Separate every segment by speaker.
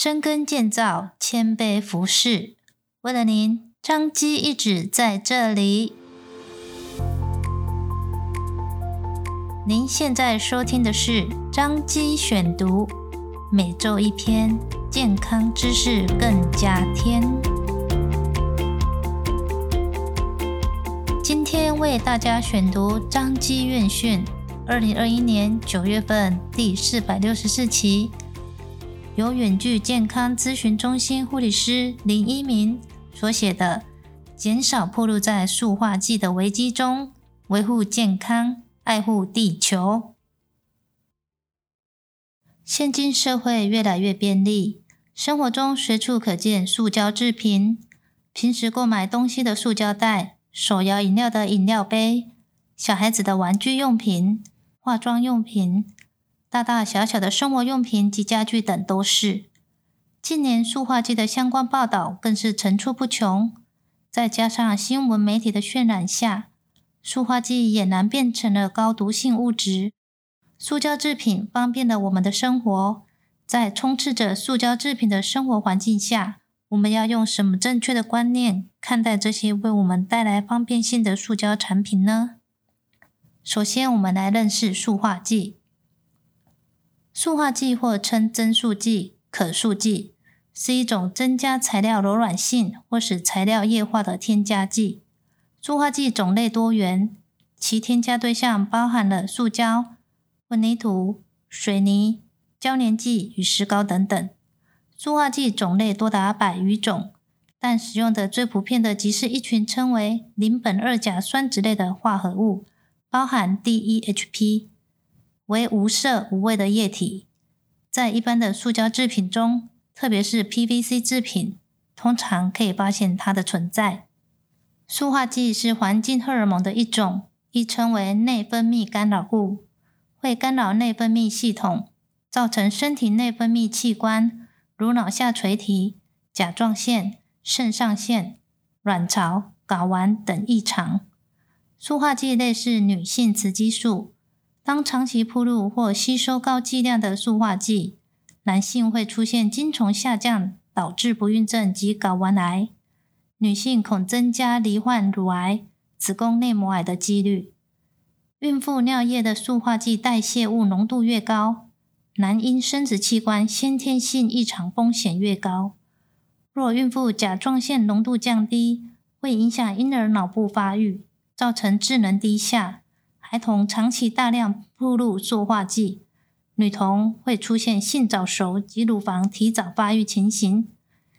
Speaker 1: 深耕建造，谦卑服侍。为了您，张基一直在这里。您现在收听的是张基选读，每周一篇健康知识，更加添。今天为大家选读张基院讯，二零二一年九月份第四百六十四期。由远距健康咨询中心护理师林一鸣所写的《减少暴露在塑化剂的危机中，维护健康，爱护地球》。现今社会越来越便利，生活中随处可见塑胶制品。平时购买东西的塑胶袋、手摇饮料的饮料杯、小孩子的玩具用品、化妆用品。大大小小的生活用品及家具等都是。近年塑化剂的相关报道更是层出不穷，再加上新闻媒体的渲染下，塑化剂俨然变成了高毒性物质。塑胶制品方便了我们的生活，在充斥着塑胶制品的生活环境下，我们要用什么正确的观念看待这些为我们带来方便性的塑胶产品呢？首先，我们来认识塑化剂。塑化剂或称增塑剂、可塑剂，是一种增加材料柔软性或使材料液化的添加剂。塑化剂种类多元，其添加对象包含了塑胶、混凝土、水泥、胶粘剂与石膏等等。塑化剂种类多达百余种，但使用的最普遍的即是一群称为邻苯二甲酸酯类的化合物，包含 DEHP。为无色无味的液体，在一般的塑胶制品中，特别是 PVC 制品，通常可以发现它的存在。塑化剂是环境荷尔蒙的一种，亦称为内分泌干扰物，会干扰内分泌系统，造成身体内分泌器官如脑下垂体、甲状腺、肾上腺、卵巢、睾丸等异常。塑化剂类似女性雌激素。当长期暴露或吸收高剂量的塑化剂，男性会出现精虫下降，导致不孕症及睾丸癌；女性恐增加罹患乳癌、子宫内膜癌的几率。孕妇尿液的塑化剂代谢物浓度越高，男婴生殖器官先天性异常风险越高。若孕妇甲状腺浓度降低，会影响婴儿脑部发育，造成智能低下。孩童长期大量暴露塑化剂，女童会出现性早熟及乳房提早发育情形。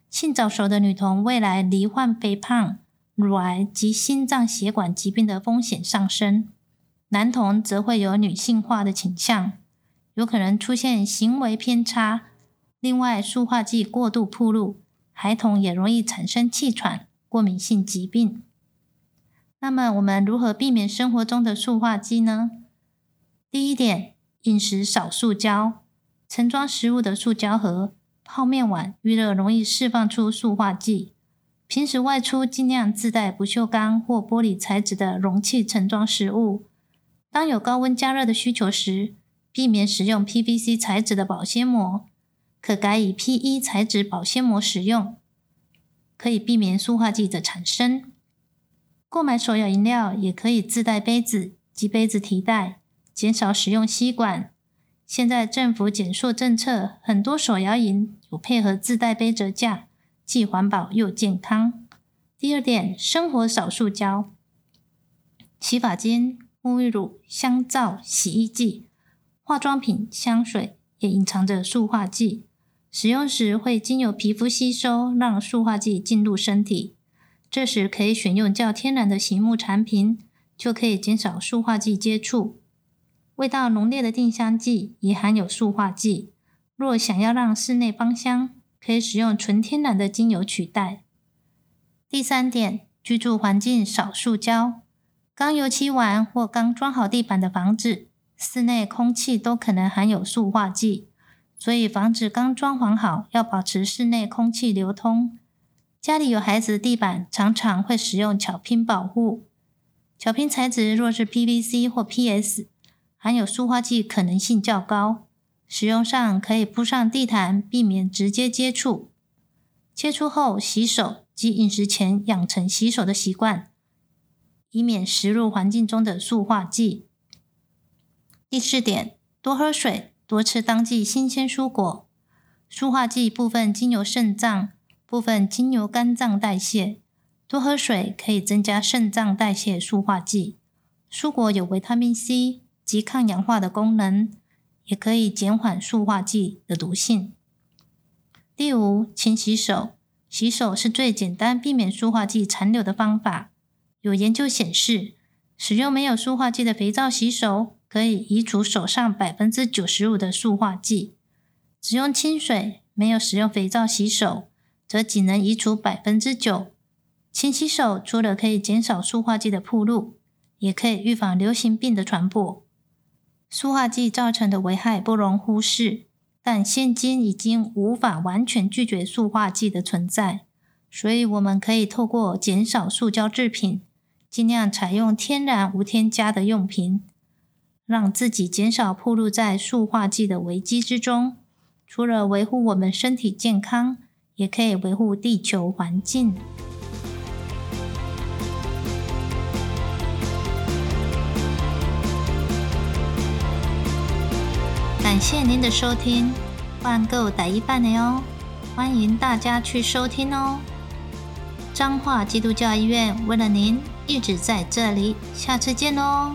Speaker 1: 性早熟的女童未来罹患肥胖、乳癌及心脏血管疾病的风险上升。男童则会有女性化的倾向，有可能出现行为偏差。另外，塑化剂过度铺露，孩童也容易产生气喘、过敏性疾病。那么我们如何避免生活中的塑化剂呢？第一点，饮食少塑胶，盛装食物的塑胶盒、泡面碗遇热容易释放出塑化剂。平时外出尽量自带不锈钢或玻璃材质的容器盛装食物。当有高温加热的需求时，避免使用 PVC 材质的保鲜膜，可改以 PE 材质保鲜膜使用，可以避免塑化剂的产生。购买手摇饮料也可以自带杯子及杯子提袋，减少使用吸管。现在政府减塑政策，很多手摇饮有配合自带杯折价，既环保又健康。第二点，生活少塑胶。洗发精、沐浴乳、香皂、洗衣剂、化妆品、香水也隐藏着塑化剂，使用时会经由皮肤吸收，让塑化剂进入身体。这时可以选用较天然的醒目产品，就可以减少塑化剂接触。味道浓烈的定香剂也含有塑化剂。若想要让室内芳香，可以使用纯天然的精油取代。第三点，居住环境少塑胶。刚油漆完或刚装好地板的房子，室内空气都可能含有塑化剂，所以房子刚装潢好，要保持室内空气流通。家里有孩子的地板常常会使用巧拼保护，巧拼材质若是 PVC 或 PS，含有塑化剂可能性较高，使用上可以铺上地毯，避免直接接触。切出后洗手及饮食前养成洗手的习惯，以免食入环境中的塑化剂。第四点，多喝水，多吃当季新鲜蔬果。塑化剂部分经由肾脏，部分经由肝脏代谢。多喝水可以增加肾脏代谢塑化剂。蔬果有维他命 C 及抗氧化的功能。也可以减缓塑化剂的毒性。第五，勤洗手。洗手是最简单避免塑化剂残留的方法。有研究显示，使用没有塑化剂的肥皂洗手，可以移除手上百分之九十五的塑化剂；只用清水，没有使用肥皂洗手，则仅能移除百分之九。勤洗手除了可以减少塑化剂的暴露，也可以预防流行病的传播。塑化剂造成的危害不容忽视，但现今已经无法完全拒绝塑化剂的存在，所以我们可以透过减少塑胶制品，尽量采用天然无添加的用品，让自己减少暴露在塑化剂的危机之中。除了维护我们身体健康，也可以维护地球环境。感谢您的收听，万购打一半的哦，欢迎大家去收听哦。彰化基督教医院为了您一直在这里，下次见哦。